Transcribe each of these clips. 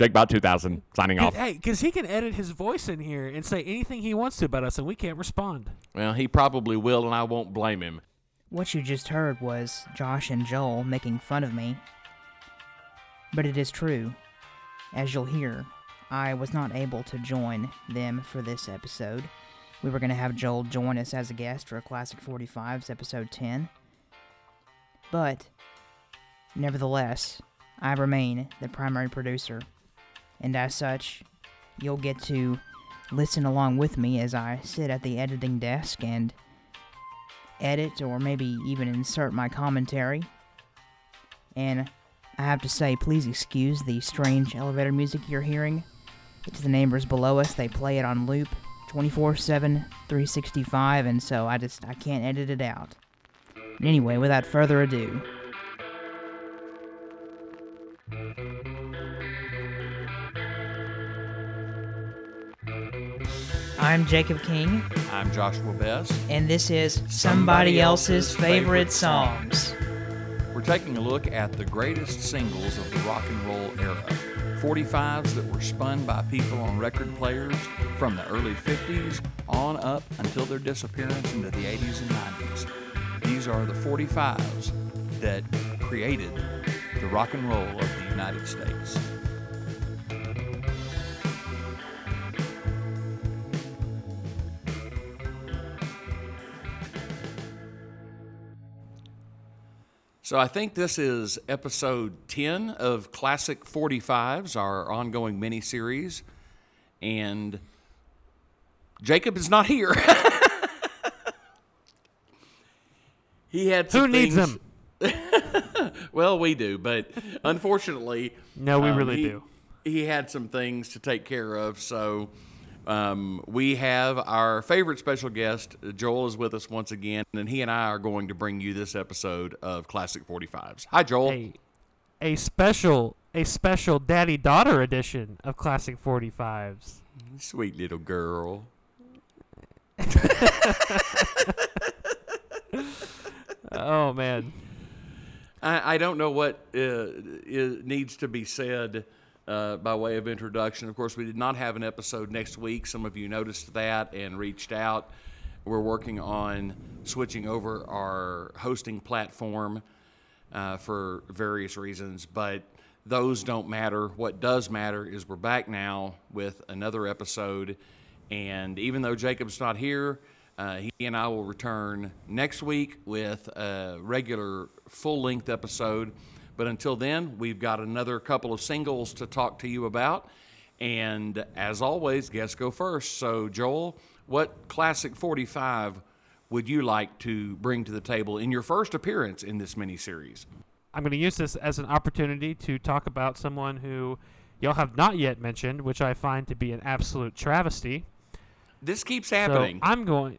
Jake Bot 2000 signing off. Hey, because he can edit his voice in here and say anything he wants to about us, and we can't respond. Well, he probably will, and I won't blame him. What you just heard was Josh and Joel making fun of me. But it is true. As you'll hear, I was not able to join them for this episode. We were going to have Joel join us as a guest for Classic 45's episode 10. But, nevertheless, I remain the primary producer. And as such, you'll get to listen along with me as I sit at the editing desk and edit or maybe even insert my commentary. And I have to say, please excuse the strange elevator music you're hearing. It's the neighbors below us, they play it on loop 24 7, 365, and so I just I can't edit it out. Anyway, without further ado, I'm Jacob King, I'm Joshua Best. and this is Somebody Else's Favorite Songs. We're taking a look at the greatest singles of the rock and roll era. 45s that were spun by people on record players from the early 50s on up until their disappearance into the 80s and 90s. These are the 45s that created the rock and roll of the United States. So I think this is episode 10 of Classic 45s, our ongoing mini series. And Jacob is not here. he had Who needs things- him? well, we do, but unfortunately, No, we um, really he- do. He had some things to take care of, so um, we have our favorite special guest. Joel is with us once again, and he and I are going to bring you this episode of Classic 45s. Hi, Joel. A, a special, a special daddy daughter edition of Classic 45s. Sweet little girl. Oh man. I, I don't know what uh, needs to be said uh, by way of introduction. Of course, we did not have an episode next week. Some of you noticed that and reached out. We're working on switching over our hosting platform uh, for various reasons, but those don't matter. What does matter is we're back now with another episode. And even though Jacob's not here, uh, he and I will return next week with a regular full length episode. But until then, we've got another couple of singles to talk to you about. And as always, guests go first. So, Joel, what classic 45 would you like to bring to the table in your first appearance in this miniseries? I'm going to use this as an opportunity to talk about someone who y'all have not yet mentioned, which I find to be an absolute travesty. This keeps happening. So I'm going.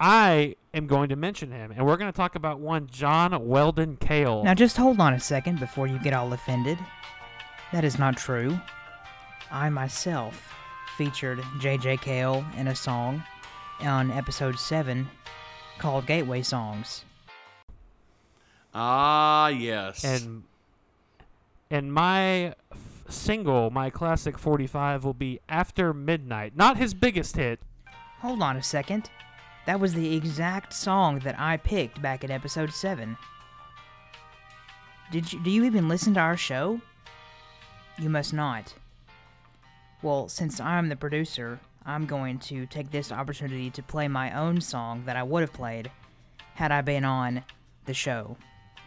I am going to mention him, and we're going to talk about one John Weldon Cale. Now just hold on a second before you get all offended. That is not true. I myself featured J.J. Cale in a song on episode 7 called Gateway Songs. ah, yes. and and my f- single, my classic 45, will be After Midnight. Not his biggest hit. Hold on a second. That was the exact song that I picked back in episode 7. Did you do you even listen to our show? You must not. Well, since I'm the producer, I'm going to take this opportunity to play my own song that I would have played had I been on the show.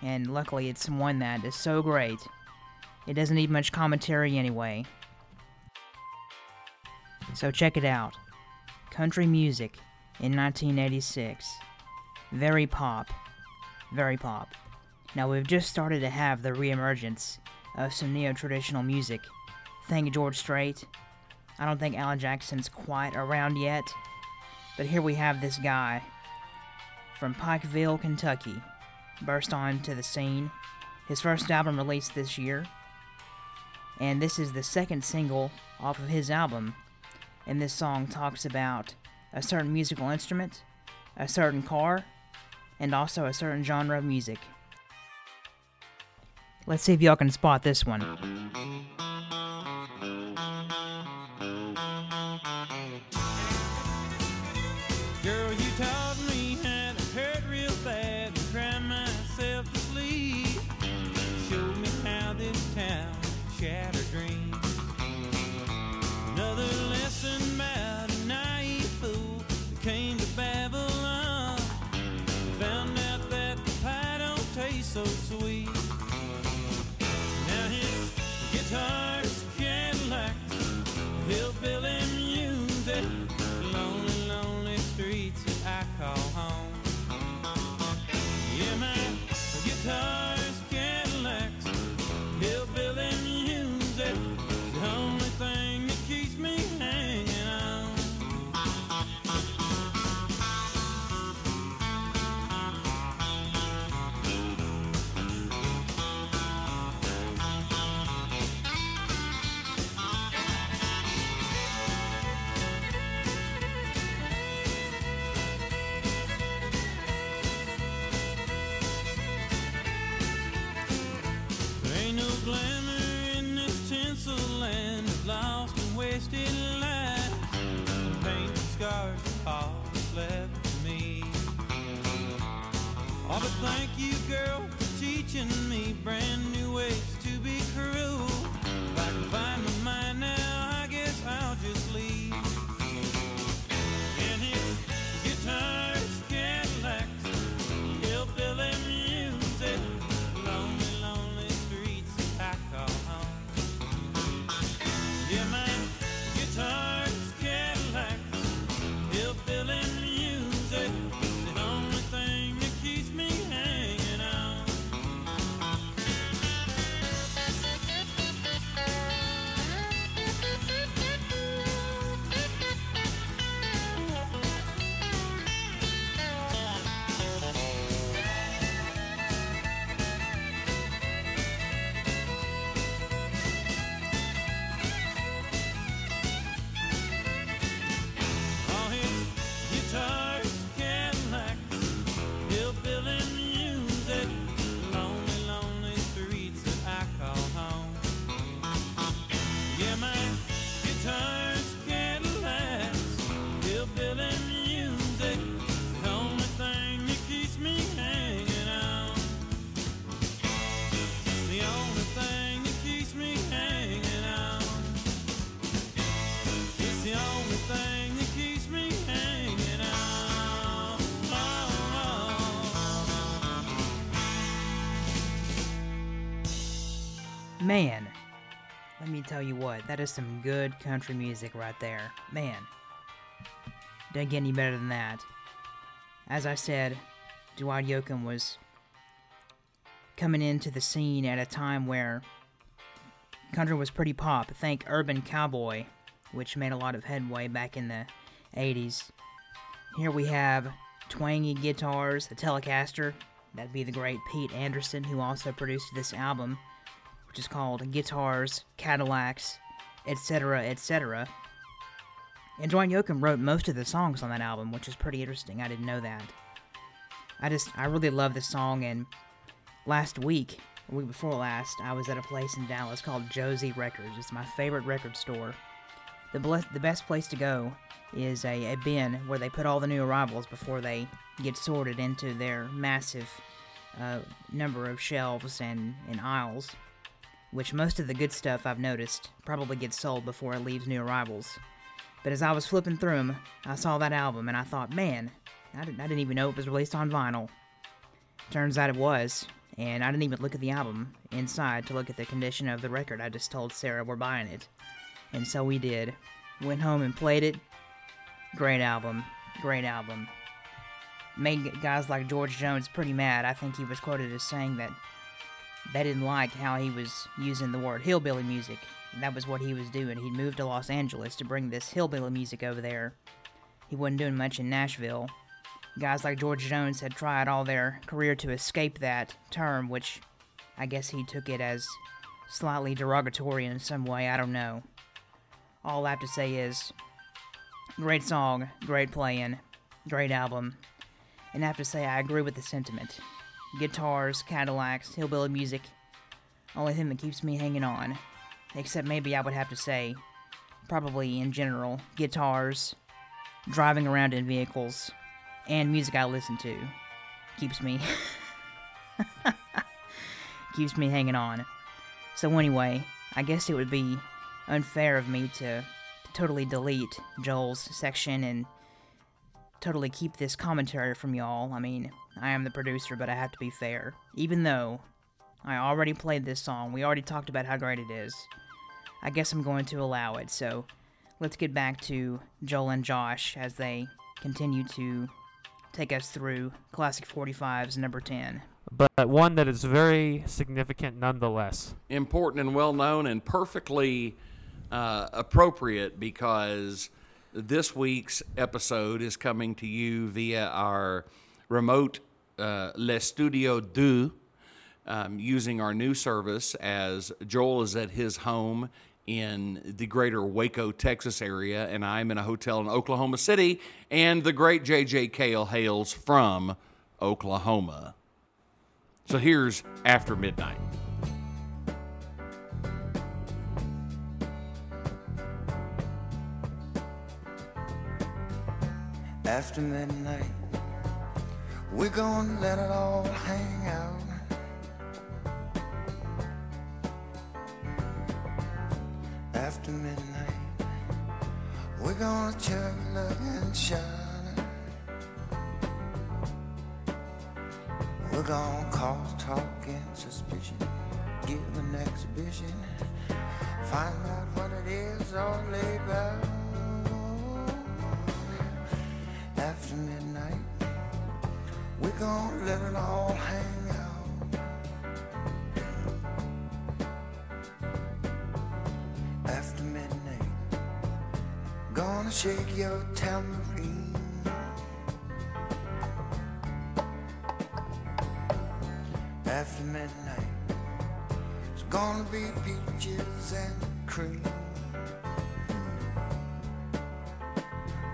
And luckily, it's one that is so great. It doesn't need much commentary anyway. So check it out. Country music in 1986. Very pop. Very pop. Now we've just started to have the reemergence of some neo-traditional music. Thank George Strait. I don't think Alan Jackson's quite around yet. But here we have this guy from Pikeville, Kentucky, burst onto the scene. His first album released this year. And this is the second single off of his album. And this song talks about a certain musical instrument, a certain car, and also a certain genre of music. Let's see if y'all can spot this one. Man, let me tell you what, that is some good country music right there. Man, doesn't get any better than that. As I said, Dwight Yoakam was coming into the scene at a time where country was pretty pop. Thank Urban Cowboy, which made a lot of headway back in the 80s. Here we have twangy guitars, a Telecaster. That'd be the great Pete Anderson, who also produced this album which is called Guitars, Cadillacs, etc., etc. And Dwight Yoakam wrote most of the songs on that album, which is pretty interesting. I didn't know that. I just, I really love this song, and last week, week before last, I was at a place in Dallas called Josey Records. It's my favorite record store. The, ble- the best place to go is a, a bin where they put all the new arrivals before they get sorted into their massive uh, number of shelves and, and aisles which most of the good stuff I've noticed probably gets sold before it leaves new arrivals. But as I was flipping through them, I saw that album and I thought, man, I didn't, I didn't even know it was released on vinyl. Turns out it was, and I didn't even look at the album inside to look at the condition of the record. I just told Sarah we're buying it. And so we did. Went home and played it. Great album. Great album. Made guys like George Jones pretty mad. I think he was quoted as saying that they didn't like how he was using the word hillbilly music. That was what he was doing. He'd moved to Los Angeles to bring this hillbilly music over there. He wasn't doing much in Nashville. Guys like George Jones had tried all their career to escape that term, which I guess he took it as slightly derogatory in some way. I don't know. All I have to say is great song, great playing, great album. And I have to say, I agree with the sentiment guitars, Cadillacs, hillbilly music. Only thing that keeps me hanging on. Except maybe I would have to say, probably in general, guitars, driving around in vehicles, and music I listen to. Keeps me. keeps me hanging on. So, anyway, I guess it would be unfair of me to, to totally delete Joel's section and totally keep this commentary from y'all. I mean, I am the producer, but I have to be fair. Even though I already played this song, we already talked about how great it is. I guess I'm going to allow it. So let's get back to Joel and Josh as they continue to take us through Classic 45's number 10. But one that is very significant nonetheless. important and well known and perfectly uh, appropriate because this week's episode is coming to you via our remote uh, Le Studio Du um, using our new service as Joel is at his home in the greater Waco, Texas area, and I'm in a hotel in Oklahoma City, and the great JJ Cale hails from Oklahoma. So here's After Midnight. After midnight. We're gonna let it all hang out. After midnight, we're gonna chug, look, and shine. We're gonna cause talk and suspicion, give an exhibition, find out what it is all about after midnight. We're gonna let it all hang out. After midnight, gonna shake your tambourine. After midnight, it's gonna be peaches and cream.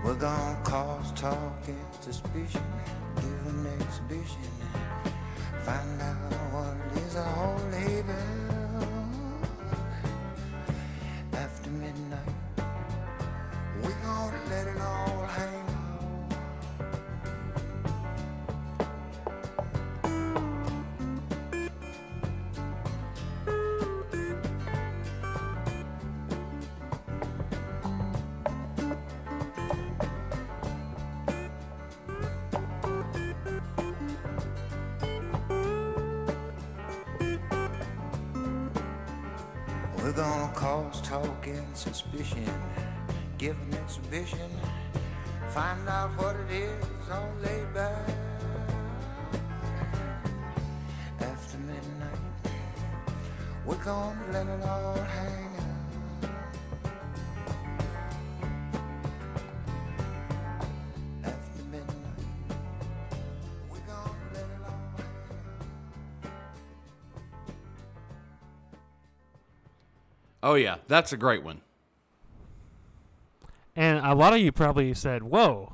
We're gonna cause talk and suspicion, give an exhibition, find out what is all about. After Oh, yeah, that's a great one. And a lot of you probably said, Whoa,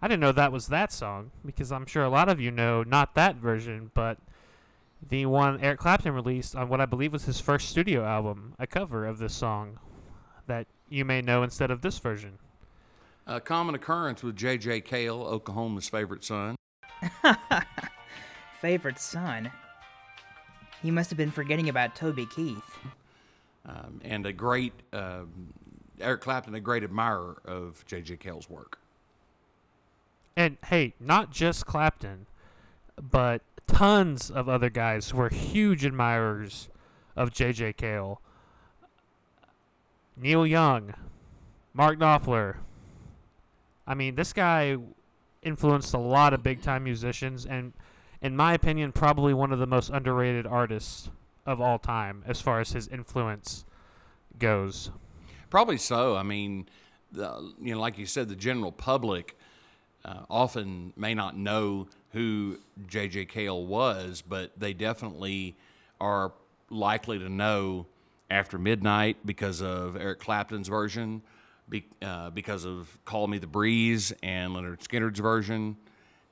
I didn't know that was that song, because I'm sure a lot of you know not that version, but the one Eric Clapton released on what I believe was his first studio album, a cover of this song that you may know instead of this version. A common occurrence with J.J. Cale, Oklahoma's favorite son. Favorite son? He must have been forgetting about Toby Keith. Um, and a great um, Eric Clapton, a great admirer of J.J. Cale's work. And hey, not just Clapton, but tons of other guys were huge admirers of J.J. Cale. Neil Young, Mark Knopfler. I mean, this guy influenced a lot of big time musicians, and in my opinion, probably one of the most underrated artists of all time as far as his influence goes. Probably so. I mean, the, you know, like you said, the general public uh, often may not know who J.J. Cale was, but they definitely are likely to know after midnight because of Eric Clapton's version, be, uh, because of "Call Me the Breeze" and Lynyrd Skynyrd's version,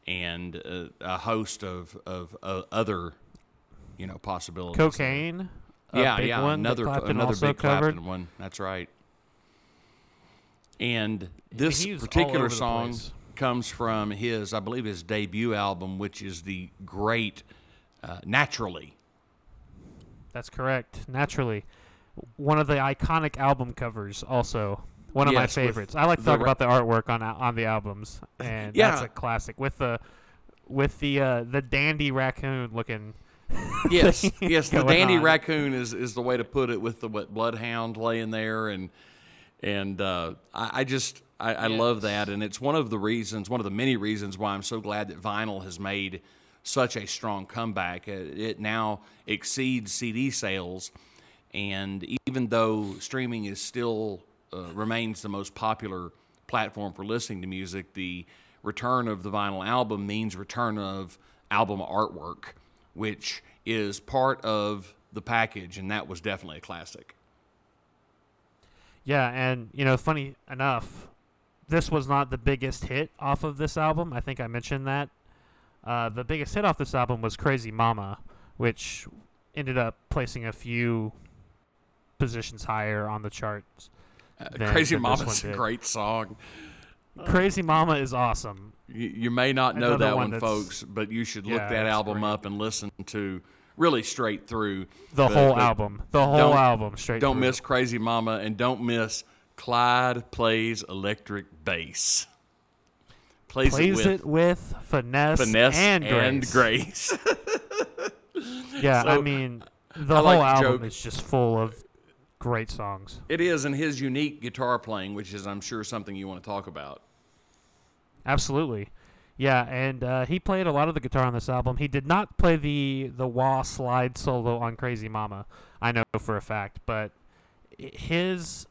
and uh, a host of of uh, other, you know, possibilities. Cocaine. yeah, big yeah, another another big covered. Clapton one. That's right. And this particular song comes from his, I believe, his debut album, which is the great uh, "Naturally." That's correct. Naturally, one of the iconic album covers. Also, one of my Yes, with favorites. I like to talk ra- about the artwork on on the albums, and yeah. that's a classic with the with the uh, the dandy raccoon looking. Yes, yes. The dandy on. raccoon is, is the way to put it, with the what, bloodhound laying there, and and uh, I, I just I, I love that, and it's one of the reasons, one of the many reasons why I'm so glad that vinyl has made such a strong comeback. It, it now exceeds CD sales, and even though streaming is still uh, remains the most popular platform for listening to music, the return of the vinyl album means return of album artwork, which is part of the package, and that was definitely a classic. Yeah, and you know, funny enough, this was not the biggest hit off of this album. I think I mentioned that. Uh, the biggest hit off this album was "Crazy Mama," which ended up placing a few positions higher on the charts. Uh, than- Crazy Mama's a great song. "Crazy Mama" is awesome. You, you may not know Another that one one, folks, but you should look Yeah, that album great. up and listen to really straight through The But- whole but album, the whole album, straight. Don't through. miss Crazy Mama and don't miss Clyde plays electric bass. Plays, Plays it with it with finesse, finesse and and grace. grace. Yeah, I mean, the I whole like to album joke- is just full of great songs. it is, and his unique guitar playing, which is, I'm sure, something you want to talk about. Absolutely. Yeah, and uh, he played a lot of the guitar on this album. He did not play the the wah slide solo on Crazy Mama. I know for a fact, but his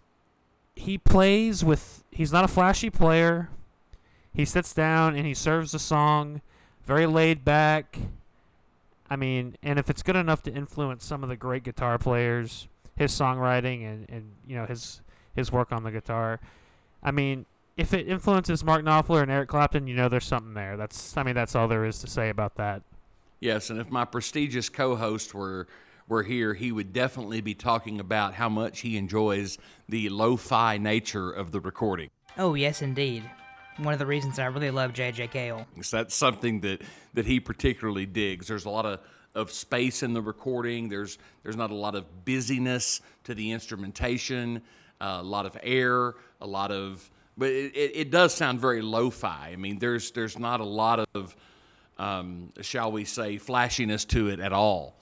he plays with he's not a flashy player. He sits down and he serves the song, very laid back. I mean, and if it's good enough to influence some of the great guitar players, his songwriting and, and you know his his work on the guitar, I mean, if it influences Mark Knopfler and Eric Clapton, you know there's something there. That's I mean that's all there is to say about that. Yes, and if my prestigious co-host were were here, he would definitely be talking about how much he enjoys the lo-fi nature of the recording. Oh, yes, indeed. One of the reasons I really love J.J. Cale. So that's something that, that he particularly digs. There's a lot of, of space in the recording. There's there's not a lot of busyness to the instrumentation. uh, a lot of air, a lot of, but it, it, it does sound very lo-fi. I mean, there's there's not a lot of, um, shall we say, flashiness to it at all.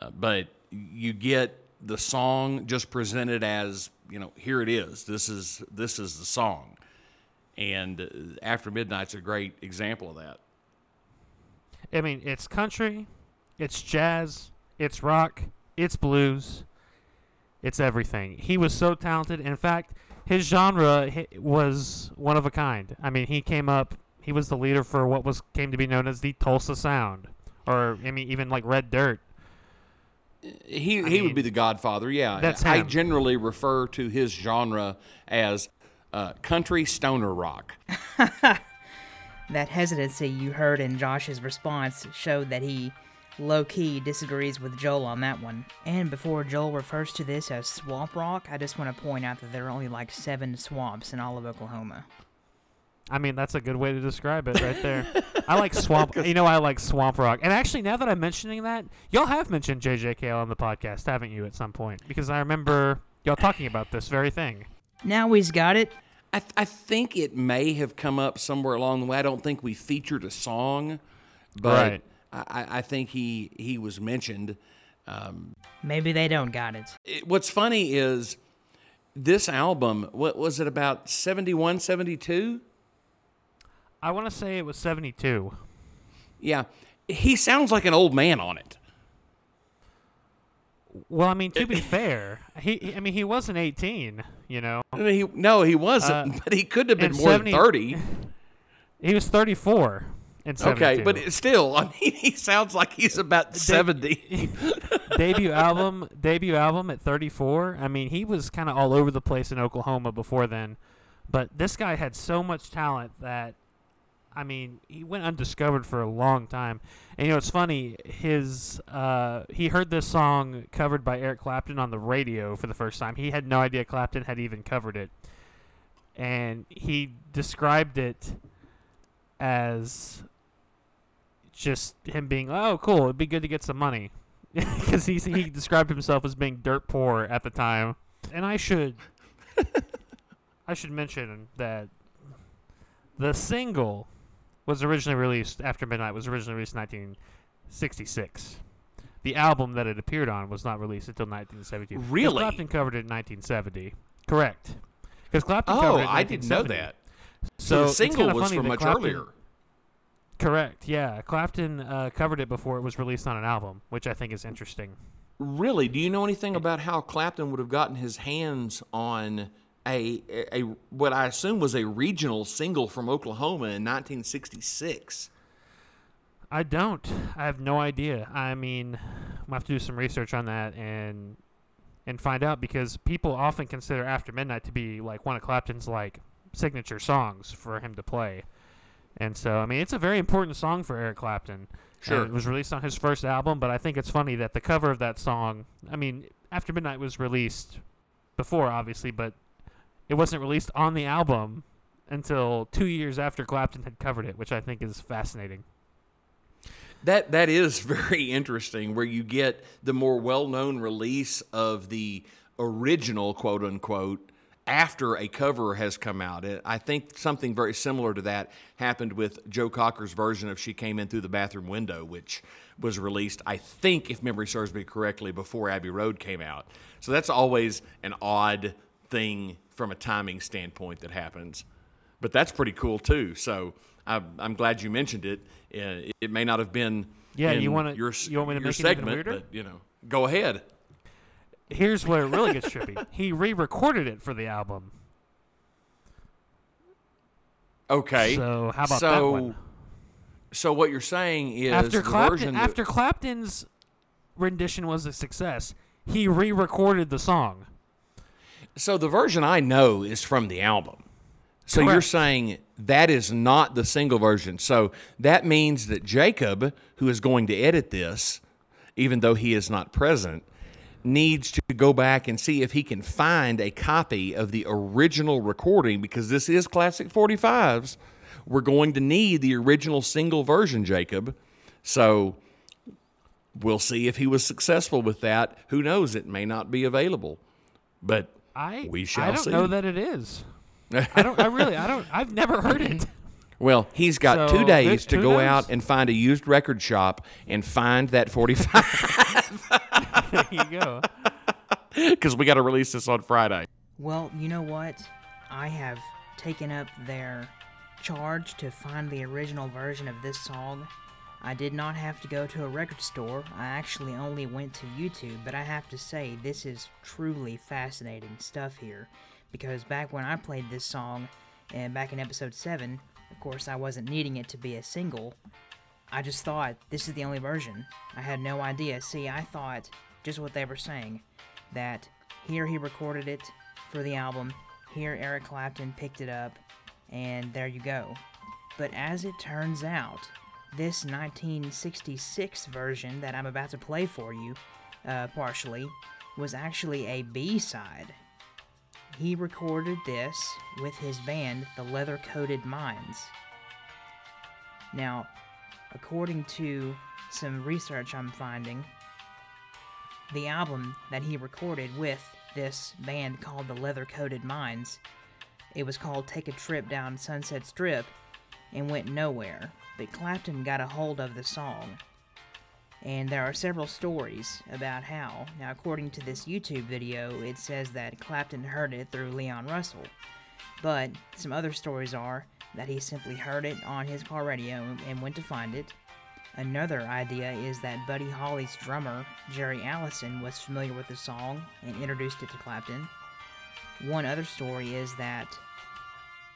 Uh, but you get the song just presented as you know here it is this is this is the song and uh, after midnight's a great example of that I mean, it's country, it's jazz, it's rock, it's blues, it's everything. He was so talented. In fact, his genre was one of a kind. I mean, he came up. He was the leader for what was came to be known as the Tulsa Sound, or I mean, even like Red Dirt. he he mean, would be the godfather yeah that's i him. generally refer to his genre as uh, country stoner rock That hesitancy you heard in Josh's response showed that he low key disagrees with Joel on that one. And before Joel refers to this as swamp rock, I just want to point out that there are only like seven swamps in all of Oklahoma. I mean, that's a good way to describe it right there. I like swamp. You know, I like swamp rock. And actually, now that I'm mentioning that, y'all have mentioned JJ Cale on the podcast, haven't you? At some point, because I remember y'all talking about this very thing. Now he's got it. I, th- I think it may have come up somewhere along the way i don't think we featured a song but Right. I, I- I think he he was mentioned Maybe they don't got it. it, what's funny is this album what was it about 71 72 I want to say it was 72. yeah he sounds like an old man on it Well, I mean, to be fair, he, he- I mean, he wasn't 18. You know, I mean, he, no he wasn't Uh, but he could have been more 70 than 30 he was 34 in 72. okay but still i mean he sounds like he's about 70 debut album, debut album at 34. I mean, he was kind of all over the place in Oklahoma before then, but this guy had so much talent that, I mean, he went undiscovered for a long time. And you know, it's funny. His uh, he heard this song covered by Eric Clapton on the radio for the first time. He had no idea Clapton had even covered it, and he described it as just him being, "Oh, cool! It'd be good to get some money." because he he described himself as being dirt poor at the time. And I should I should mention that the single was originally released after midnight was originally released in 1966. The album that it appeared on was not released until 1970 Really? Clapton covered it in 1970. Correct. Because Clapton Oh, covered it I didn't know that. So, So the single was from much Clapton- earlier. Correct. Yeah, Clapton uh, covered it before it was released on an album, which I think is interesting. Really? Do you know anything about how Clapton would have gotten his hands on a, a, a what I assume was a regional single from Oklahoma in 1966? I don't. I have no idea. I mean, we'll have to do some research on that and and find out because people often consider After Midnight to be like one of Clapton's like signature songs for him to play. And so, I mean, it's a very important song for Eric Clapton. Sure. It was released on his first album, but I think it's funny that the cover of that song, I mean, After Midnight was released before, obviously, but it wasn't released on the album until two years after Clapton had covered it, which I think is fascinating. That that is very interesting. Where you get the more well-known release of the original quote unquote after a cover has come out. I think something very similar to that happened with Joe Cocker's version of "She Came In Through the Bathroom Window," which was released, I think, if memory serves me correctly, before Abbey Road came out. So that's always an odd thing from a timing standpoint that happens but that's pretty cool too. So I'm, I'm glad you mentioned it. Uh, it may not have been Yeah, you wanna- your you want me to make it even segment, weirder? but you know, go ahead. Here's where it really gets trippy. He re-recorded it for the album. Okay. So how about so, that one? So what you're saying is After Clapton, after Clapton's rendition was a success, he re-recorded the song. so the version I know is from the album. So you're saying that is not the single version. So that means that Jacob, who is going to edit this, even though he is not present, needs to go back and see if he can find a copy of the original recording because this is classic 45s. We're going to need the original single version, Jacob. So we'll see if he was successful with that. Who knows? It may not be available. But I We shall I don't see. know that it is. I don't. I really. I don't. I've never heard it. Well, he's got So, two days to go knows? out and find a used record shop and find that 45 there you go. because we got to release this on Friday. Well, you know what? I have taken up their charge to find the original version of this song. I did not have to go to a record store. I actually only went to YouTube, but I have to say, this is truly fascinating stuff here. Because back when I played this song, and back in episode 7, of course, I wasn't needing it to be a single. I just thought, this is the only version. I had no idea. See, I thought just what they were saying that here he recorded it for the album, here Eric Clapton picked it up, and there you go. But as it turns out, this 1966 version that I'm about to play for you, uh, partially, was actually a B side. He recorded this with his band, the Leather Coated Minds. Now, according to some research I'm finding, the album that he recorded with this band called the Leather Coated Minds. It was called Take a Trip Down Sunset Strip and went nowhere, but Clapton got a hold of the song. And there are several stories about how. Now, according to this YouTube video, it says that Clapton heard it through Leon Russell. But some other stories are that he simply heard it on his car radio and went to find it. Another idea is that Buddy Holly's drummer, Jerry Allison, was familiar with the song and introduced it to Clapton. One other story is that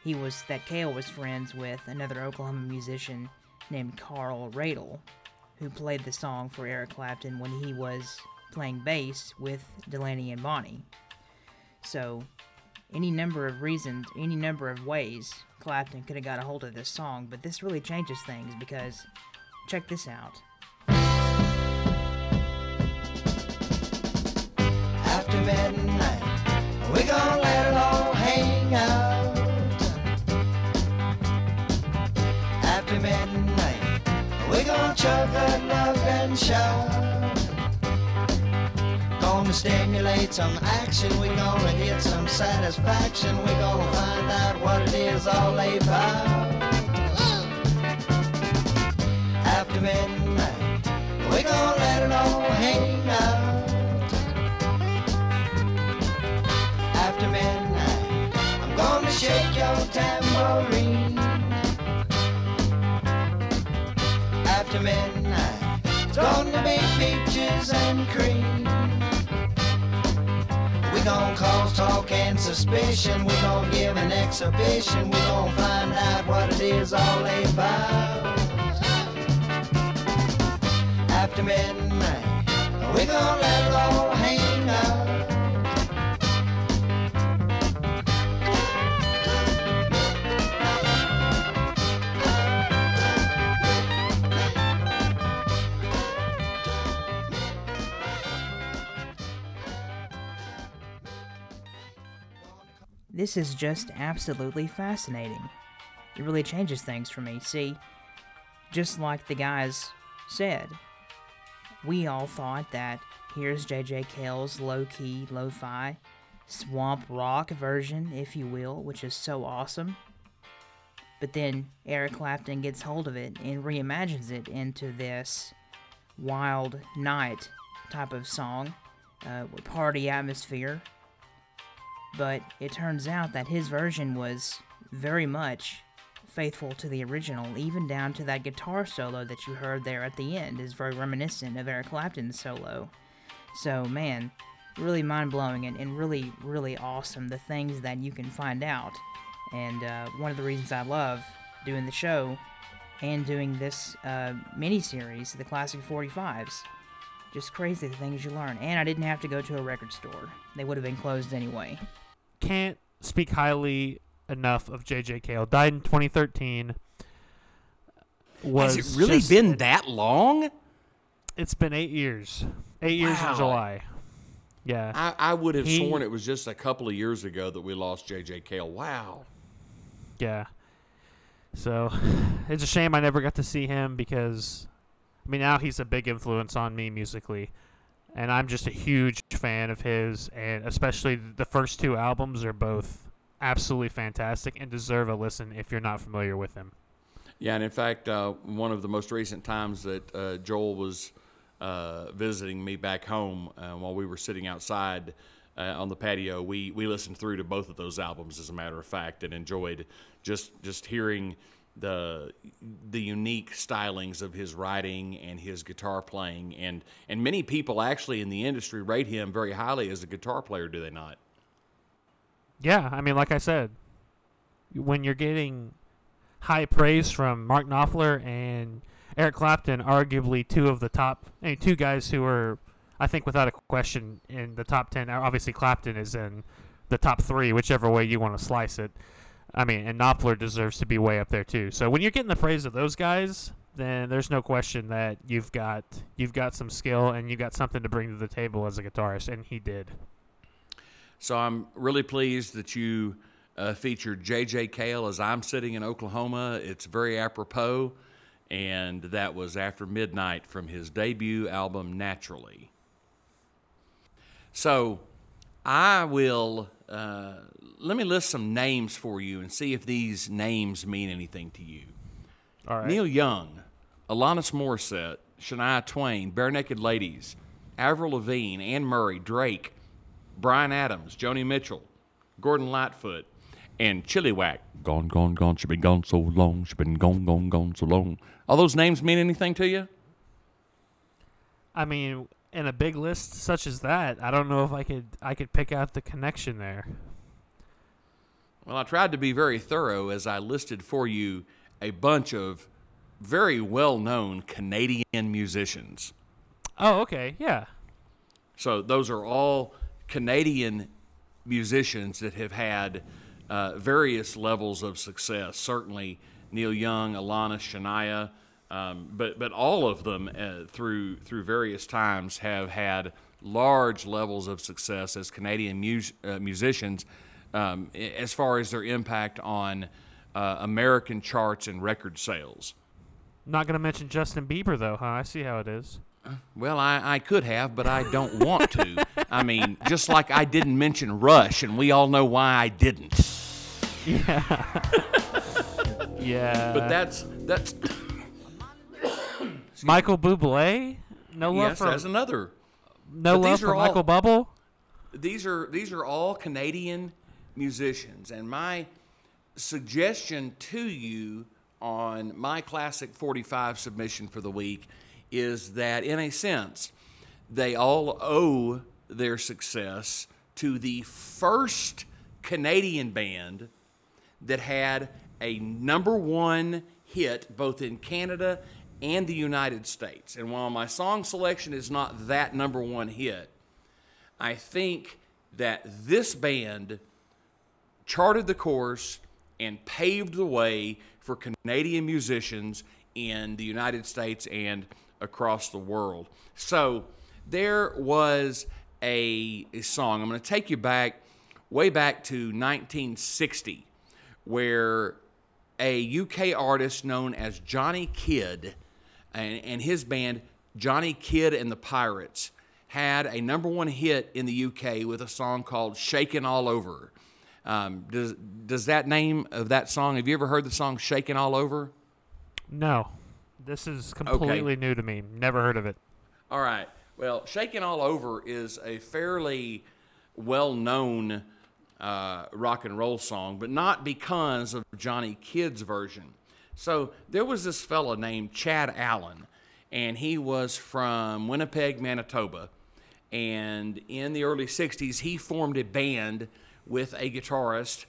he was that Cale was friends with another Oklahoma musician named Carl Radle, who played the song for Eric Clapton when he was playing bass with Delaney and Bonnie. So, any number of reasons, any number of ways, Clapton could have got a hold of this song, but this really changes things because check this out. after midnight. We gonna let it all hang out. After midnight, we gonna chug a lug and shout. stimulate some action. We gonna get some satisfaction. We gonna find out what it is all about. After midnight, we gonna let it all hang out. After midnight, I'm gonna shake your tambourine. After midnight, it's gonna be peaches and cream. We gon' cause talk and suspicion. We gon' give an exhibition. We gon' find out what it is all about. After midnight, we gon' let it all hang out. This is just absolutely fascinating. It really changes things for me. See, just like the guys said, we all thought that here's JJ Cale's low key, lo fi, swamp rock version, if you will, which is so awesome. But then Eric Clapton gets hold of it and reimagines it into this wild night type of song, uh, party atmosphere. But it turns out that his version was very much faithful to the original, even down to that guitar solo that you heard there at the end is very reminiscent of Eric Clapton's solo. So, man, really mind blowing and, and really, really awesome the things that you can find out. And uh, one of the reasons I love doing the show and doing this uh, mini series, the Classic 45s. Just crazy the things you learn. And I didn't have to go to a record store, they would have been closed anyway. Can't speak highly enough of JJ Cale. Died in 2013. Was Has it really just- been that long? It's been eight years. Eight years Wow. in July. Yeah. I, I would have He- sworn it was just a couple of years ago that we lost J.J. Cale. Wow. Yeah. So it's a shame I never got to see him because I mean now he's a big influence on me musically. And I'm just a huge fan of his and especially the first two albums are both absolutely fantastic and deserve a listen if you're not familiar with him. Yeah, and in fact, uh, one of the most recent times that uh, Joel was uh, visiting me back home uh, while we were sitting outside uh, on the patio, we, we listened through to both of those albums, as a matter of fact, and enjoyed just just hearing the the unique stylings of his writing and his guitar playing, and and many people actually in the industry rate him very highly as a guitar player, do they not? Yeah, I mean, like I said, when you're getting high praise from Mark Knopfler and Eric Clapton, arguably two of the top, I mean, two guys who are, I think, without a question, in the top ten. Obviously, Clapton is in the top three, whichever way you want to slice it. I mean, and Knopfler deserves to be way up there too. So when you're getting the praise of those guys, then there's no question that you've got you've got some skill and you've got something to bring to the table as a guitarist, and he did. So I'm really pleased that you uh, featured J.J. Cale as I'm sitting in Oklahoma. It's very apropos, and that was after midnight from his debut album, Naturally. So I will uh, let me list some names for you and see if these names mean anything to you. All right. Neil Young, Alanis Morissette, Shania Twain, Barenaked Ladies, Avril Lavigne, Anne Murray, Drake, Bryan Adams, Joni Mitchell, Gordon Lightfoot, and Chilliwack. Gone, gone, gone. She been gone so long. She been gone, gone, gone so long. All those names mean anything to you? I mean, in a big list such as that, I don't know if I could I could pick out the connection there. Well, I tried to be very thorough as I listed for you a bunch of very well known Canadian musicians. Oh, okay, yeah. So those are all Canadian musicians that have had uh, various levels of success. Certainly Neil Young, Alana, Shania, um, but but all of them uh, through through various times have had large levels of success as Canadian uh, musicians. Um, as far as their impact on uh, American charts and record sales. Not gonna mention Justin Bieber though, huh? I see how it is. Well, I, I could have, but I don't want to. I mean, just like I didn't mention Rush, and we all know why I didn't. Yeah. yeah. But that's that's Michael Bublé. No love yes, for that's another. no but love for all- Michael Bublé. These are these are all Canadian musicians, and my suggestion to you on my classic 45 submission for the week is that, in a sense, they all owe their success to the first Canadian band that had a number one hit both in Canada and the United States. And while my song selection is not that number one hit, I think that this band charted the course and paved the way for Canadian musicians in the United States and across the world. So there was a, a song. I'm going to take you back, way back to 1960, where a UK artist known as Johnny Kidd and, and his band, Johnny Kidd and the Pirates, had a number one hit in the UK with a song called Shakin' All Over. Um, does, does that name of that song, have you ever heard the song Shakin' All Over? No. This is completely new to me. Never heard of it. All right. Well, Shakin' All Over is a fairly well known uh, rock and roll song, but not because of Johnny Kidd's version. So there was this fella named Chad Allan, and he was from Winnipeg, Manitoba. And in the early 60s, he formed a band with a guitarist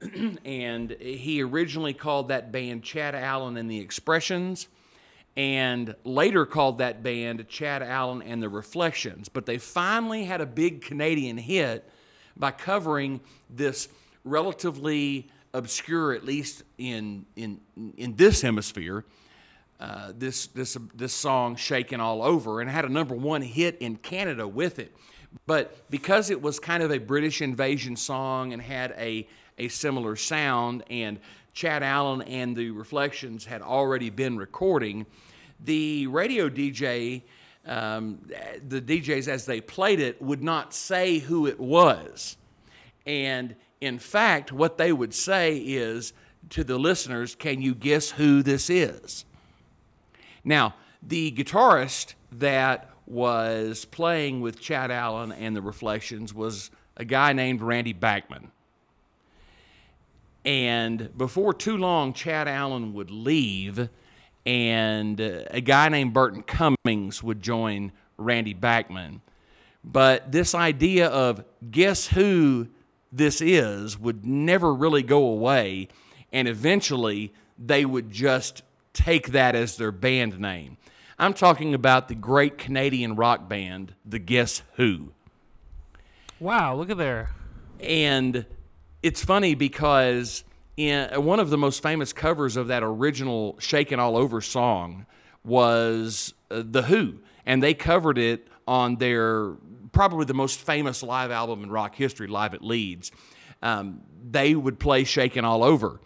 and he originally called that band Chad Allan and the Expressions, and later called that band Chad Allan and the Reflections. But they finally had a big Canadian hit by covering this relatively obscure, at least in in in this hemisphere, uh, this this this song "Shaking All Over" and had a number one hit in Canada with it. But because it was kind of a British invasion song and had a a similar sound, and Chad Allan and the Reflections had already been recording, the radio DJ, um, the DJs as they played it, would not say who it was. And in fact, what they would say is to the listeners, Can you guess who this is? Now, the guitarist that was playing with Chad Allan and the Reflections was a guy named Randy Bachman. And before too long, Chad Allan would leave, and a guy named Burton Cummings would join Randy Bachman. But this idea of guess who this is would never really go away, and eventually they would just take that as their band name. I'm talking about the great Canadian rock band, the Guess Who. Wow, look at there. And it's funny because in one of the most famous covers of that original Shakin' All Over song was uh, The Who, and they covered it on their probably the most famous live album in rock history, Live at Leeds. Um, they would play Shakin' All Over.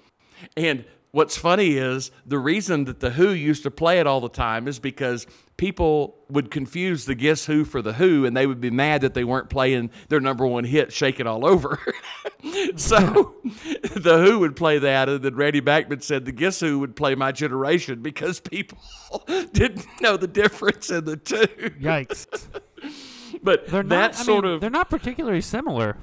And what's funny is the reason that The Who used to play it all the time is because people would confuse the Guess Who for The Who, and they would be mad that they weren't playing their number one hit, Shake It All Over. so The Who would play that, and then Randy Bachman said the Guess Who would play My Generation because people didn't know the difference in the two. Yikes. But They're that not I sort mean, of they're not particularly similar.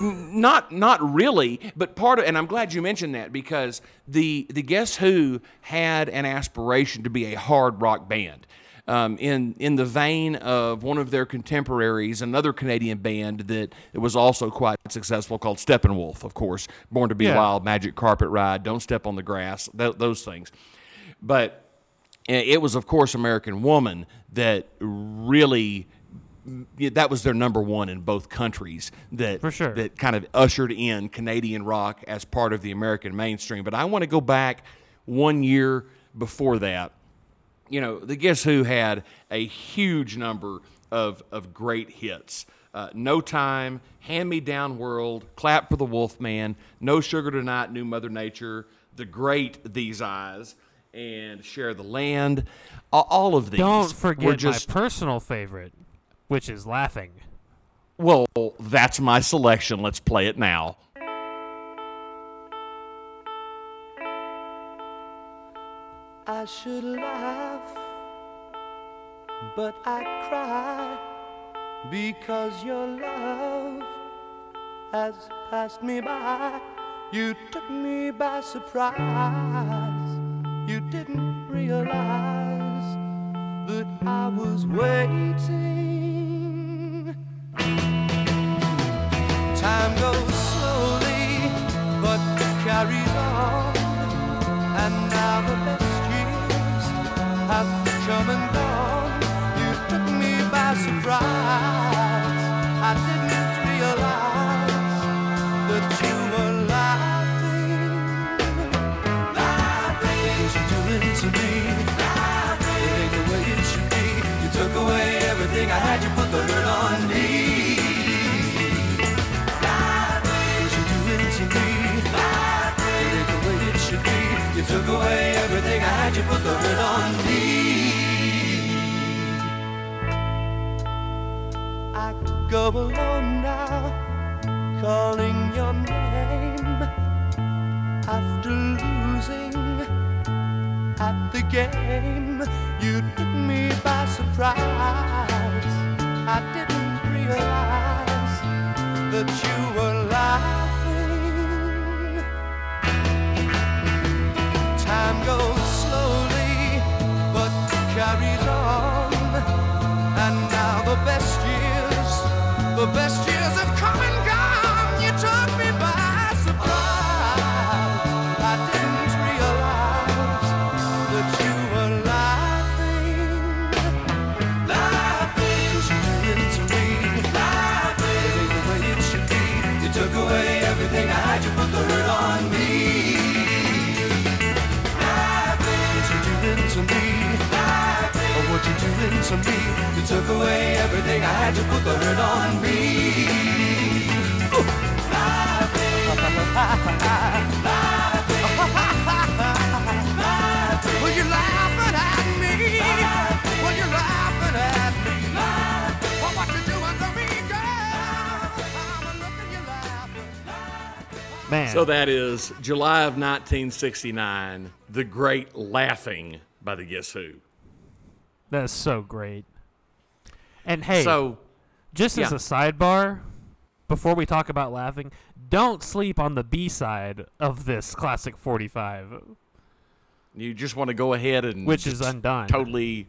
Not not really, but part of and I'm glad you mentioned that because the the Guess Who had an aspiration to be a hard rock band. Um, in in the vein of one of their contemporaries, another Canadian band that was also quite successful called Steppenwolf, of course, Born to Be Yeah. Wild, Magic Carpet Ride, Don't Step on the Grass, th- those things. But uh, it was, of course, American Woman that really that was their number one in both countries that For sure. that kind of ushered in Canadian rock as part of the American mainstream. But I want to go back one year before that. You know, the Guess Who had a huge number of of great hits. Uh, no Time, Hand Me Down World, Clap for the Wolf Man, No Sugar Tonight, New Mother Nature, The Great These Eyes, and Share the Land. All of these. Don't were forget just, my personal favorite, which is laughing. Well, that's my selection. Let's play it now. I should laugh, but I cry because your love has passed me by. You took me by surprise. You didn't realize that I was waiting. Took away everything I had. You put the hurt on me. I go alone now, calling your name after losing at the game. You took me by surprise. I didn't realize that you were laughing. Carries on. And now the best years, the best years have come and you doing to me? You took away everything I had. You put the hurt on me. Well, you're laughing at me. Well, you're laughing at me. Well, what you doing to me, girl? I'm looking, you laughing. Man, So that is July of 1969, The Great Laughing by the Guess Who. That is so great. And hey, So, just as a sidebar, before we talk about laughing, don't sleep on the B side of this classic 45, you just want to go ahead and which is undone. totally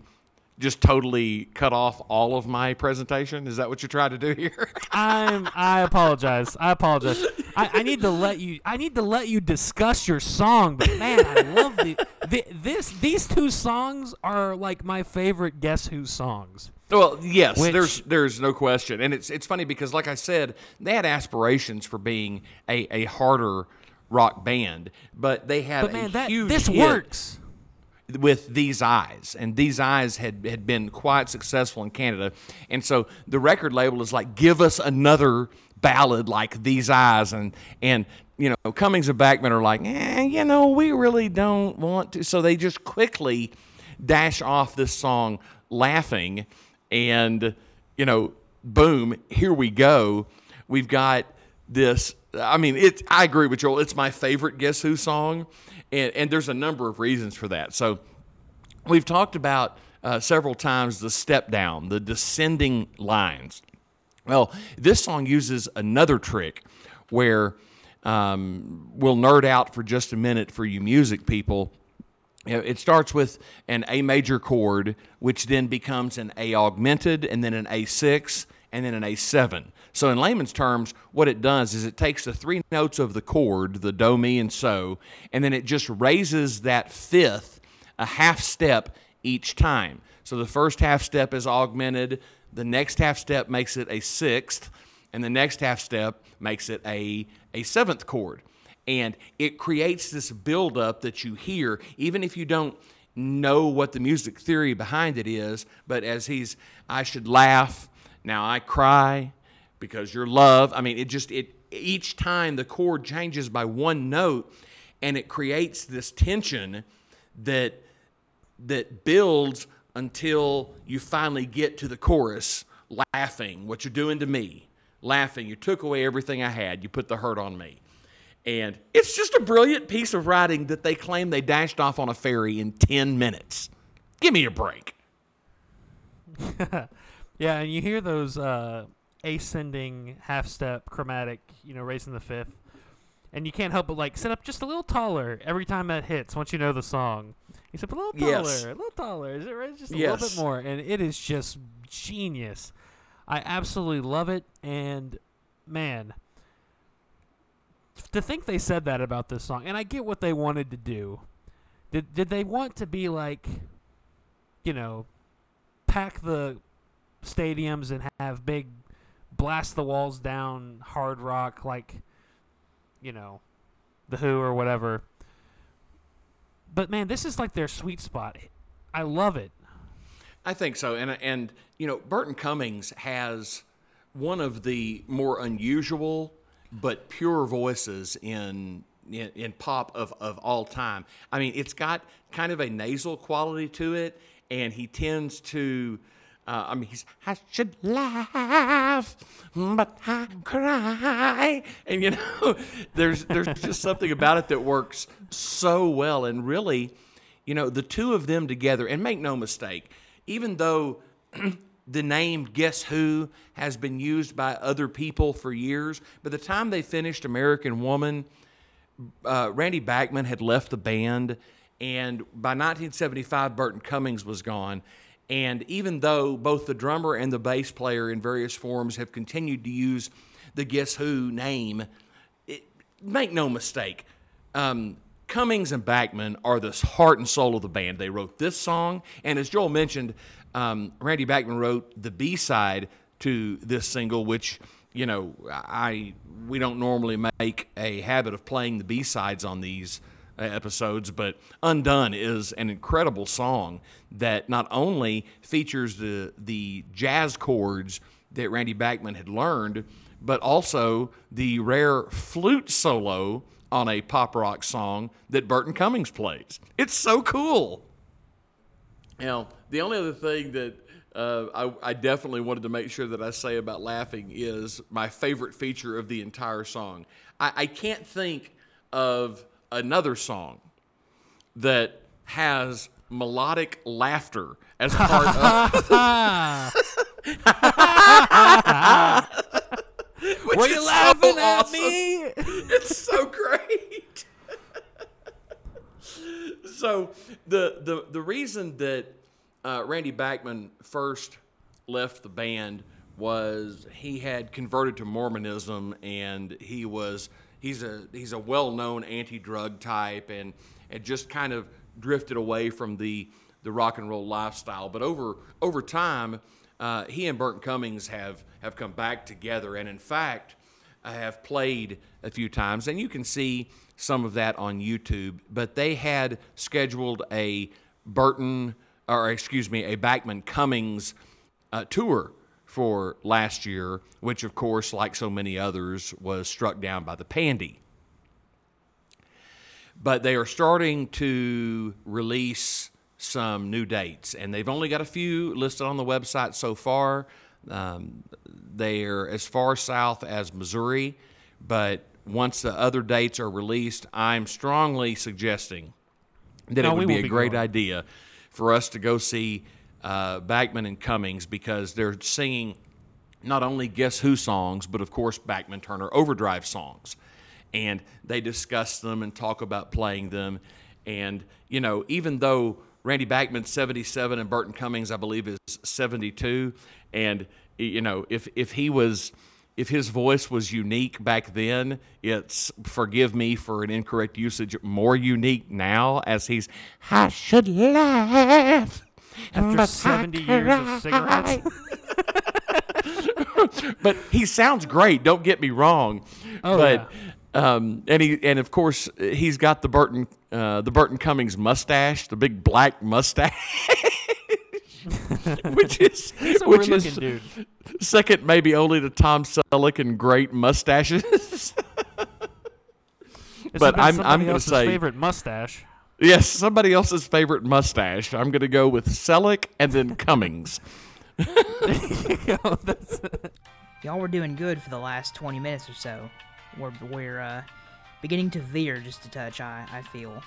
just totally cut off all of my presentation is that what you're trying to do here I'm. I apologize. I apologize. I, I need to let you. I need to let you discuss your song. But man, I love the, the this. These two songs are like my favorite Guess Who songs. well yes Which- there's there's no question and it's it's funny because like i said they had aspirations for being a, a harder rock band but they had But a that huge this hit works. With these eyes. And these eyes had, had been quite successful in canada. And so the record label is like give us another ballad like these eyes. And and you know cummings and Bachman are like eh, you know we really don't want to. So they just quickly dash off this song laughing. And you know boom here we go. We've got this i mean it i agree with joel. It's my favorite guess who song and, and there's a number of reasons for that. So we've talked about uh, several times the step down the descending lines. Well this song uses another trick where um, we'll nerd out for just a minute for you music people. It starts with an A major chord, which then becomes an A augmented, and then an A6, and then an A7. So, in layman's terms, what it does is it takes the three notes of the chord, the do, mi, and so, and then it just raises that fifth a half step each time. So, the first half step is augmented, the next half step makes it a sixth, and the next half step makes it a, a seventh chord and it creates this buildup that you hear, even if you don't know what the music theory behind it is. But as he's, I should laugh, now I cry because your love. I mean, it just it each time the chord changes by one note, and it creates this tension that that builds until you finally get to the chorus laughing what you're doing to me laughing. You took away everything i had. You put the hurt on me. And it's just a brilliant piece of writing that they claim they dashed off on a ferry in 10 minutes. Give me a break Yeah, and you hear those uh, ascending half step chromatic, you know, raising the fifth, and you can't help but like sit up just a little taller every time that hits. Once you know the song, you sit up a little taller, Yes. a little taller. Is it right? Just a little bit more, and it is just genius. I absolutely love it, and man, to think they said that about this song, and I get what they wanted to do. Did did they want to be like, you know, pack the stadiums and have big blast the walls down hard rock like you know the who or whatever but man this is like their sweet spot i love it I think so, and and you know, Burton Cummings has one of the more unusual but pure voices in in, in pop of, of all time. I mean, it's got kind of a nasal quality to it, and he tends to. Uh, I mean, he's I should laugh, but I cry, and you know, there's there's just something about it that works so well, and really, you know, the two of them together, and make no mistake, even though the name Guess Who has been used by other people for years, by the time they finished American Woman, uh, Randy Bachman had left the band, and by 1975, Burton Cummings was gone. And even though both the drummer and the bass player in various forms have continued to use the Guess Who name, it, make no mistake, um, Cummings and Bachman are the heart and soul of the band. They wrote this song, and as Joel mentioned, um, Randy Bachman wrote the B side to this single, which you know I we don't normally make a habit of playing the B sides on these episodes, but Undone is an incredible song that not only features the the jazz chords that Randy Bachman had learned, but also the rare flute solo on a pop rock song that Burton Cummings plays. It's so cool. Now, the only other thing that uh, I, I definitely wanted to make sure that I say about laughing is my favorite feature of the entire song. I, I can't think of another song that has melodic laughter as part of. Were you is so laughing at awesome. me It's so great. so the the the reason that uh, Randy Bachman first left the band was he had converted to Mormonism and he was he's a he's a well-known anti-drug type and and just kind of drifted away from the the rock and roll lifestyle. But over over time, uh, he and Burton Cummings have have come back together, and in fact, have played a few times, and you can see some of that on YouTube. But they had scheduled a Burton, or excuse me, a Bachman Cummings uh, tour for last year, which, of course, like so many others, was struck down by the pandy. But they are starting to release some new dates, and they've only got a few listed on the website so far. Um, they're as far south as Missouri, but once the other dates are released, I'm strongly suggesting that No, it would be a be great going. idea for us to go see uh, Bachman and Cummings because they're singing not only Guess Who songs, but of course Bachman Turner Overdrive songs. And they discuss them and talk about playing them. And, you know, even though Randy Bachman's 77 and Burton Cummings, I believe, is 72, and, you know, if, if he was. If his voice was unique back then, it's forgive me for an incorrect usage, more unique now as he's I should laugh. After but 70 years of cigarettes but he sounds great. Don't get me wrong. Oh, but um, and he and of course he's got the Burton uh, the Burton Cummings mustache, the big black mustache, which is which is dude second maybe only to Tom Selleck and great mustaches. But I'm- I'm gonna else's say- favorite mustache Yes, somebody else's favorite mustache. I'm going to go with Selleck and then Cummings. Y'all were doing good for the last 20 minutes or so. We're, we're uh, beginning to veer just a touch, I, I feel.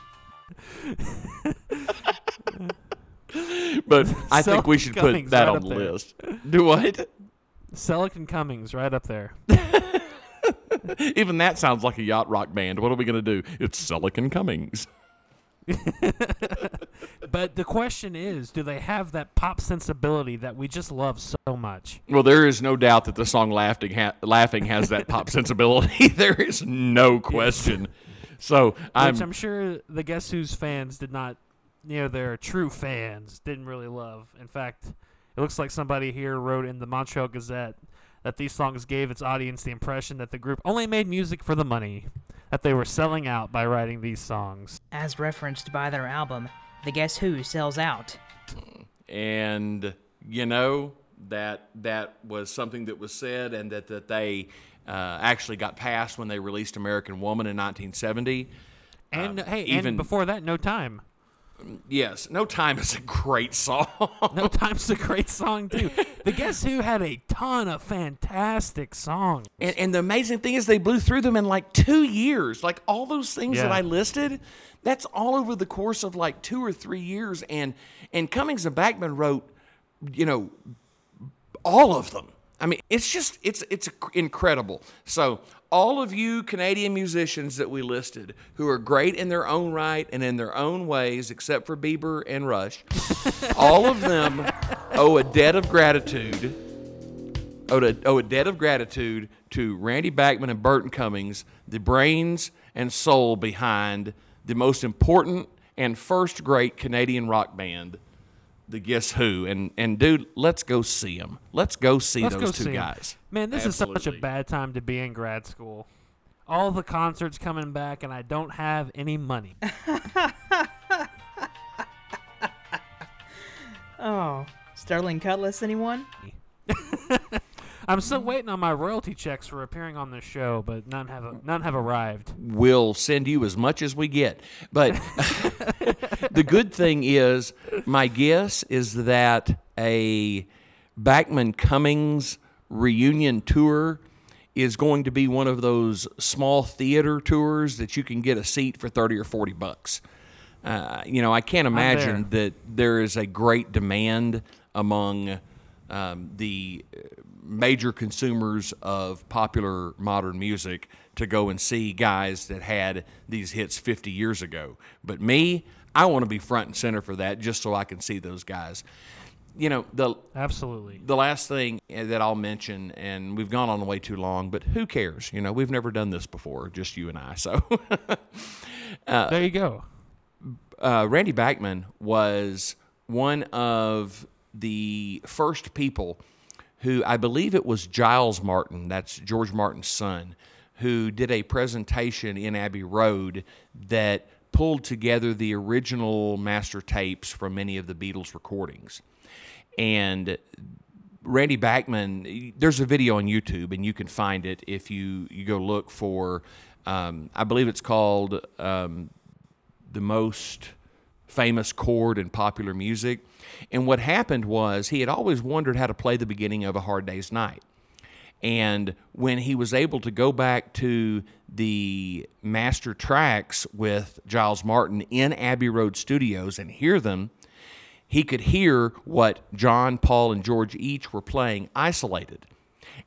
But I think we should Cummings put that right on the there. list. Do what? Selleck and Cummings right up there. Even that sounds like a yacht rock band. What are we going to do? It's Selleck and Cummings. But the question is, do they have that pop sensibility that we just love so much? Well, there is no doubt that the song "Laughing" ha- "Laughing" has that pop sensibility. there is no question. So Which I'm, I'm sure the Guess Who's fans did not, you know, their true fans didn't really love. In fact, it looks like somebody here wrote in the Montreal Gazette that these songs gave its audience the impression that the group only made music for the money, that they were selling out by writing these songs. As referenced by their album, The Guess Who Sells Out. and you know that that was something that was said and that that they uh, actually got passed when they released American Woman in 1970. And hey, even- and before that, No Time. Yes, No Time is a great song. No Time's a great song too. The Guess Who had a ton of fantastic songs. And, and the amazing thing is, they blew through them in like two years. Like all those things that Yeah. I listed, that's all over the course of like two or three years. And and Cummings and Bachman wrote, you know, all of them. I mean, it's just it's it's incredible. So all of you Canadian musicians that we listed, who are great in their own right and in their own ways, except for Bieber and Rush, all of them owe a debt of gratitude owe a, owe a debt of gratitude to Randy Bachman and Burton Cummings, the brains and soul behind the most important and first great Canadian rock band, the Guess Who. And and dude, let's go see them. Let's go see Let's those go two see 'em. guys. Man, this is such a bad time to be in grad school. All the concerts coming back, and I don't have any money. Oh. Sterling Cutlass, anyone? I'm still waiting on my royalty checks for appearing on this show, but none have none have arrived. We'll send you as much as we get. But the good thing is, my guess is that a Bachman Cummings reunion tour is going to be one of those small theater tours that you can get a seat for 30 or 40 bucks. Uh, you know, I can't imagine that there is a great demand among um, the major consumers of popular modern music to go and see guys that had these hits 50 years ago. But me, I want to be front and center for that just so I can see those guys. You know, the Absolutely. the last thing uh, that I'll mention, and we've gone on way too long, but who cares? You know, we've never done this before, just you and I. So, there you go. uh, Randy Bachman was one of the first people who I believe it was Giles Martin, that's George Martin's son, who did a presentation in Abbey Road that pulled together the original master tapes from many of the Beatles recordings. And Randy Bachman, there's a video on YouTube, and you can find it if you, you go look for, um, I believe it's called um, the most famous chord in popular music. And what happened was he had always wondered how to play the beginning of A Hard Day's Night. And when he was able to go back to the master tracks with Giles Martin in Abbey Road Studios and hear them, he could hear what John, Paul, and George each were playing isolated.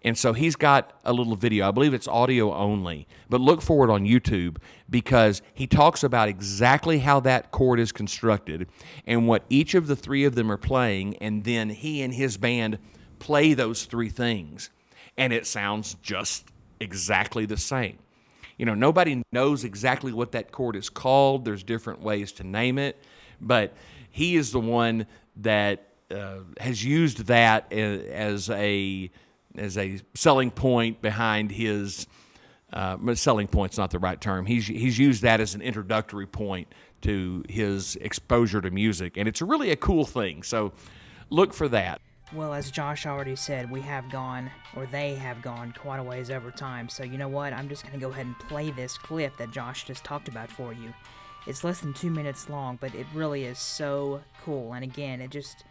And so he's got a little video. I believe it's audio only, but look for it on YouTube because he talks about exactly how that chord is constructed and what each of the three of them are playing. And then he and his band play those three things. And it sounds just exactly the same. You know, nobody knows exactly what that chord is called. There's different ways to name it, but he is the one that uh, has used that as a as a selling point behind his uh, selling point's not the right term. He's he's used that as an introductory point to his exposure to music, and it's really a cool thing. So look for that. Well, as Josh already said, we have gone, or they have gone, quite a ways over time. So you know what? I'm just going to go ahead and play this clip that Josh just talked about for you. it's less than two minutes long, but it really is so cool. And again, it just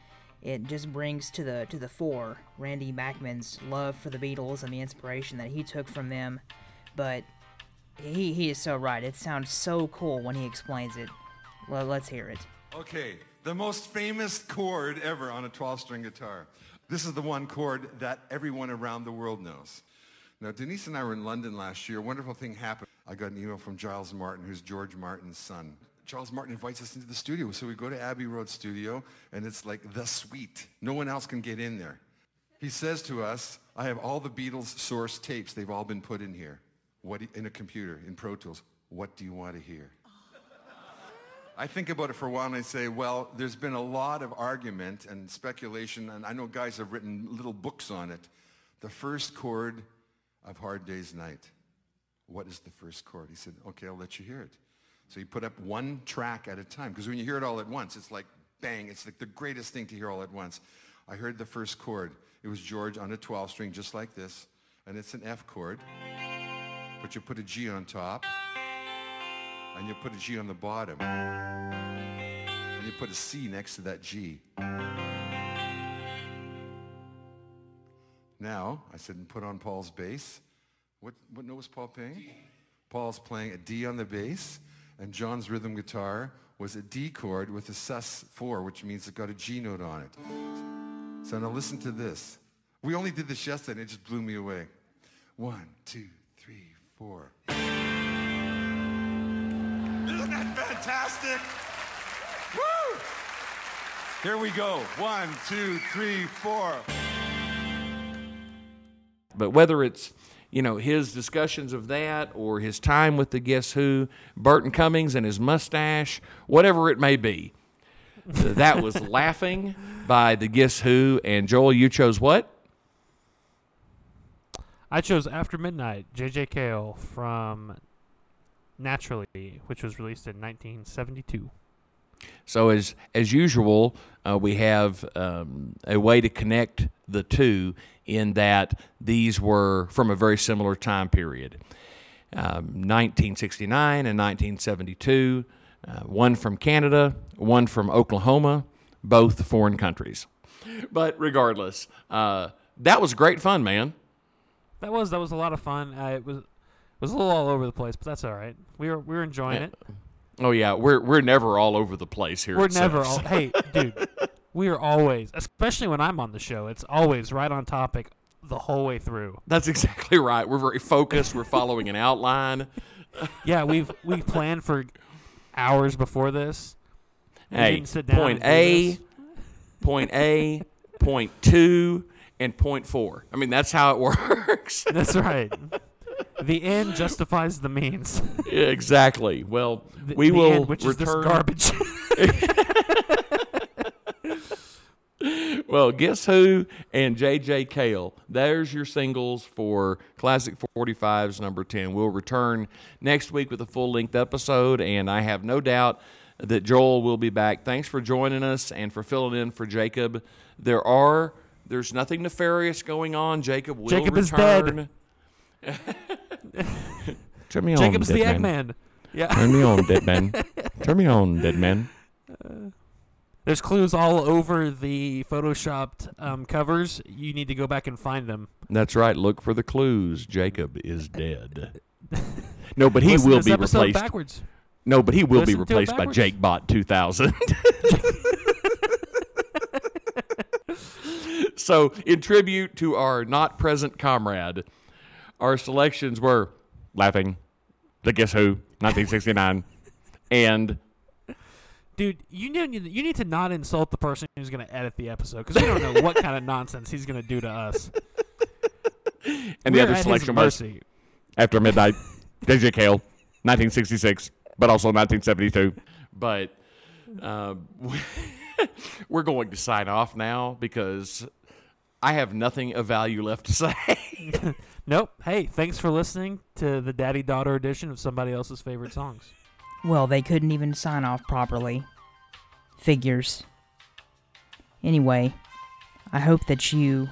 it just brings to the to the fore Randy Bachman's love for the Beatles and the inspiration that he took from them. But he he is so right. It sounds so cool when he explains it. Well, let's hear it. Okay, the most famous chord ever on a 12 string guitar. This is the one chord that everyone around the world knows. Now, Denise and I were in London last year. A wonderful thing happened. I got an email from Giles Martin, who's George Martin's son. Charles Martin invites us into the studio. So we go to Abbey Road Studio, and it's like the suite. No one else can get in there. He says to us, I have all the Beatles source tapes. They've all been put in here. What in a computer, in Pro Tools. What do you want to hear? I think about it for a while and I say, well, there's been a lot of argument and speculation, and I know guys have written little books on it. The first chord of Hard Day's Night. What is the first chord? He said, okay, I'll let you hear it. So he put up one track at a time, because when you hear it all at once, it's like bang, it's like the greatest thing to hear all at once. I heard the first chord. It was George on a 12 string, just like this, and it's an F chord, but you put a G on top, and you put a G on the bottom. And you put a C next to that G. Now, I said, and put on Paul's bass. What, what note was Paul playing? Paul's playing a D on the bass, and John's rhythm guitar was a D chord with a sus4, which means it got a G note on it. So now listen to this. We only did this yesterday, and it just blew me away. One, two, three, four. Isn't that fantastic? Woo! Here we go. One, two, three, four. But whether it's you know his discussions of that or his time with the Guess Who, Burton Cummings and his mustache, whatever it may be, that was laughing by the Guess Who. And Joel, you chose what? I chose After Midnight, J.J. Cale from Naturally, which was released in 1972. So as as usual, uh, we have um, a way to connect the two in that these were from a very similar time period, um, 1969 and 1972. Uh, one from Canada, one from Oklahoma, both foreign countries. But regardless, uh, that was great fun, man. That was that was a lot of fun. Uh, it was it was a little all over the place, but that's all right. We were we were enjoying it. Oh yeah, we're we're never all over the place here. We're never all. Hey, dude, we are always, especially when I'm on the show. It's always right on topic the whole way through. That's exactly right. We're very focused. We're following an outline. Yeah, we've we planned for hours before this. Hey, didn't sit down point A, point A, point two, and point four. I mean, that's how it works. That's right. The end justifies the means. exactly. Well, The, we the will end, which return. is this garbage. Well, guess who and JJ Cale. There's your singles for Classic 45s number 10. We'll return next week with a full length episode, and I have no doubt that Joel will be back. Thanks for joining us and for filling in for Jacob. There are there's nothing nefarious going on. Jacob will Jacob is dead. return. Turn me on, Jacob's the. Eggman. Yeah. Turn me on, dead man. Turn me on, dead man. Uh, There's clues all over the photoshopped um, covers. You need to go back and find them. That's right. Look for the clues. Jacob is dead. No, but he Listen will be replaced. backwards. No, but he will be Listen it replaced by. Jake Bot 2000. so, in tribute to our not present comrade, our selections were Laughing, The Guess Who, 1969, and Dude, you need you need to not insult the person who's going to edit the episode because we don't know what kind of nonsense he's going to do to us. and the We're other at his selection was. After Midnight, DJ Cale, 1966, but also 1972. But um, we're going to sign off now because I have nothing of value left to say. Nope. Hey, thanks for listening to the daddy daughter edition of somebody else's favorite songs. Well, they couldn't even sign off properly. Figures. Anyway, I hope that you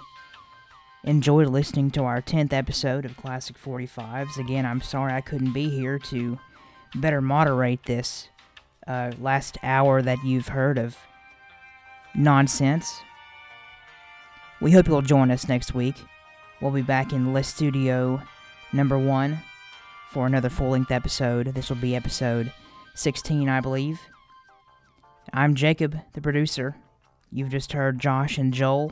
enjoyed listening to our 10th episode of Classic 45s. Again, I'm sorry I couldn't be here to better moderate this uh, last hour that you've heard of nonsense. We hope you'll join us next week. We'll be back in List Studio number one for another full length episode. This will be episode 16, I believe. I'm Jacob, the producer. You've just heard Josh and Joel,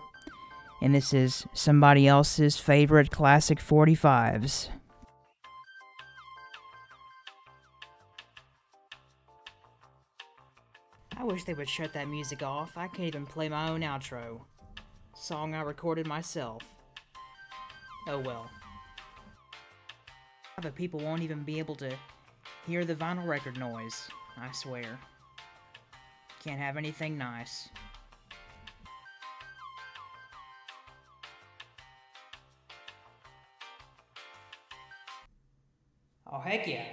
and this is somebody else's favorite classic 45s. I wish they would shut that music off. I can't even play my own outro. Song I recorded myself. Oh well. But people won't even be able to hear the vinyl record noise, I swear. Can't have anything nice. Oh, heck yeah.